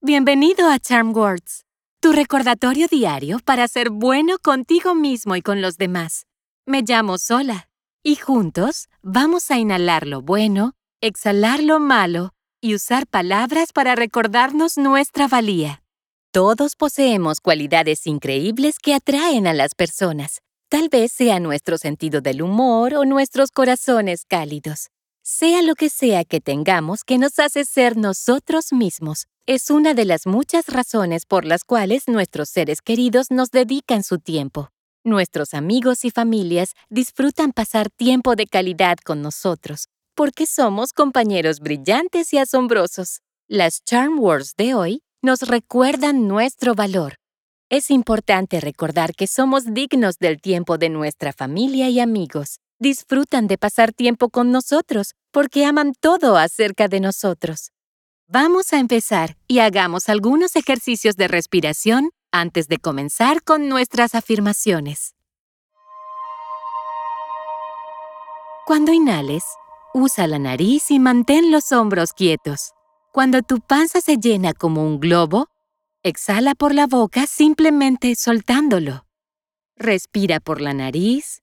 Bienvenido a Charm Words, tu recordatorio diario para ser bueno contigo mismo y con los demás. Me llamo Sola y juntos vamos a inhalar lo bueno, exhalar lo malo y usar palabras para recordarnos nuestra valía. Todos poseemos cualidades increíbles que atraen a las personas. Tal vez sea nuestro sentido del humor o nuestros corazones cálidos. Sea lo que sea que tengamos que nos hace ser nosotros mismos, es una de las muchas razones por las cuales nuestros seres queridos nos dedican su tiempo. Nuestros amigos y familias disfrutan pasar tiempo de calidad con nosotros, porque somos compañeros brillantes y asombrosos. Las Charm Words de hoy nos recuerdan nuestro valor. Es importante recordar que somos dignos del tiempo de nuestra familia y amigos disfrutan de pasar tiempo con nosotros porque aman todo acerca de nosotros. Vamos a empezar y hagamos algunos ejercicios de respiración antes de comenzar con nuestras afirmaciones. Cuando inhales, usa la nariz y mantén los hombros quietos. Cuando tu panza se llena como un globo, exhala por la boca simplemente soltándolo. Respira por la nariz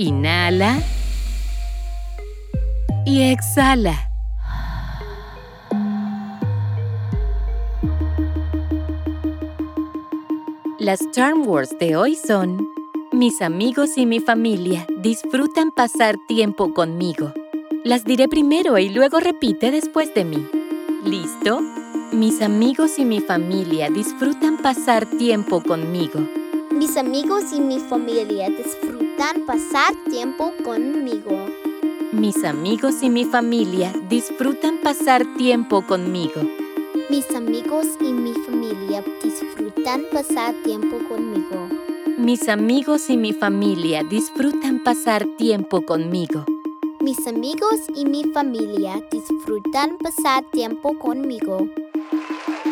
Inhala y exhala. Las charm words de hoy son Mis amigos y mi familia disfrutan pasar tiempo conmigo. Las diré primero y luego repite después de mí. ¿Listo? Mis amigos y mi familia disfrutan pasar tiempo conmigo. Mis amigos y mi familia disfrutan pasar tiempo conmigo. Mis amigos y mi familia disfrutan pasar tiempo conmigo. Mis amigos y mi familia disfrutan pasar tiempo conmigo. Mis amigos y mi familia disfrutan pasar tiempo conmigo. Mis amigos y mi familia disfrutan pasar tiempo conmigo.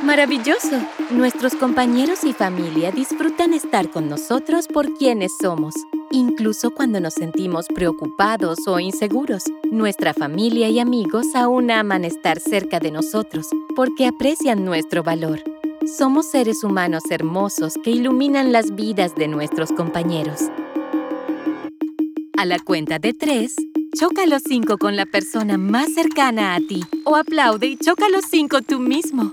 Maravilloso. Nuestros compañeros y familia disfrutan estar con nosotros por quienes somos, incluso cuando nos sentimos preocupados o inseguros. Nuestra familia y amigos aún aman estar cerca de nosotros porque aprecian nuestro valor. Somos seres humanos hermosos que iluminan las vidas de nuestros compañeros. A la cuenta de tres, choca los cinco con la persona más cercana a ti o aplaude y choca los cinco tú mismo.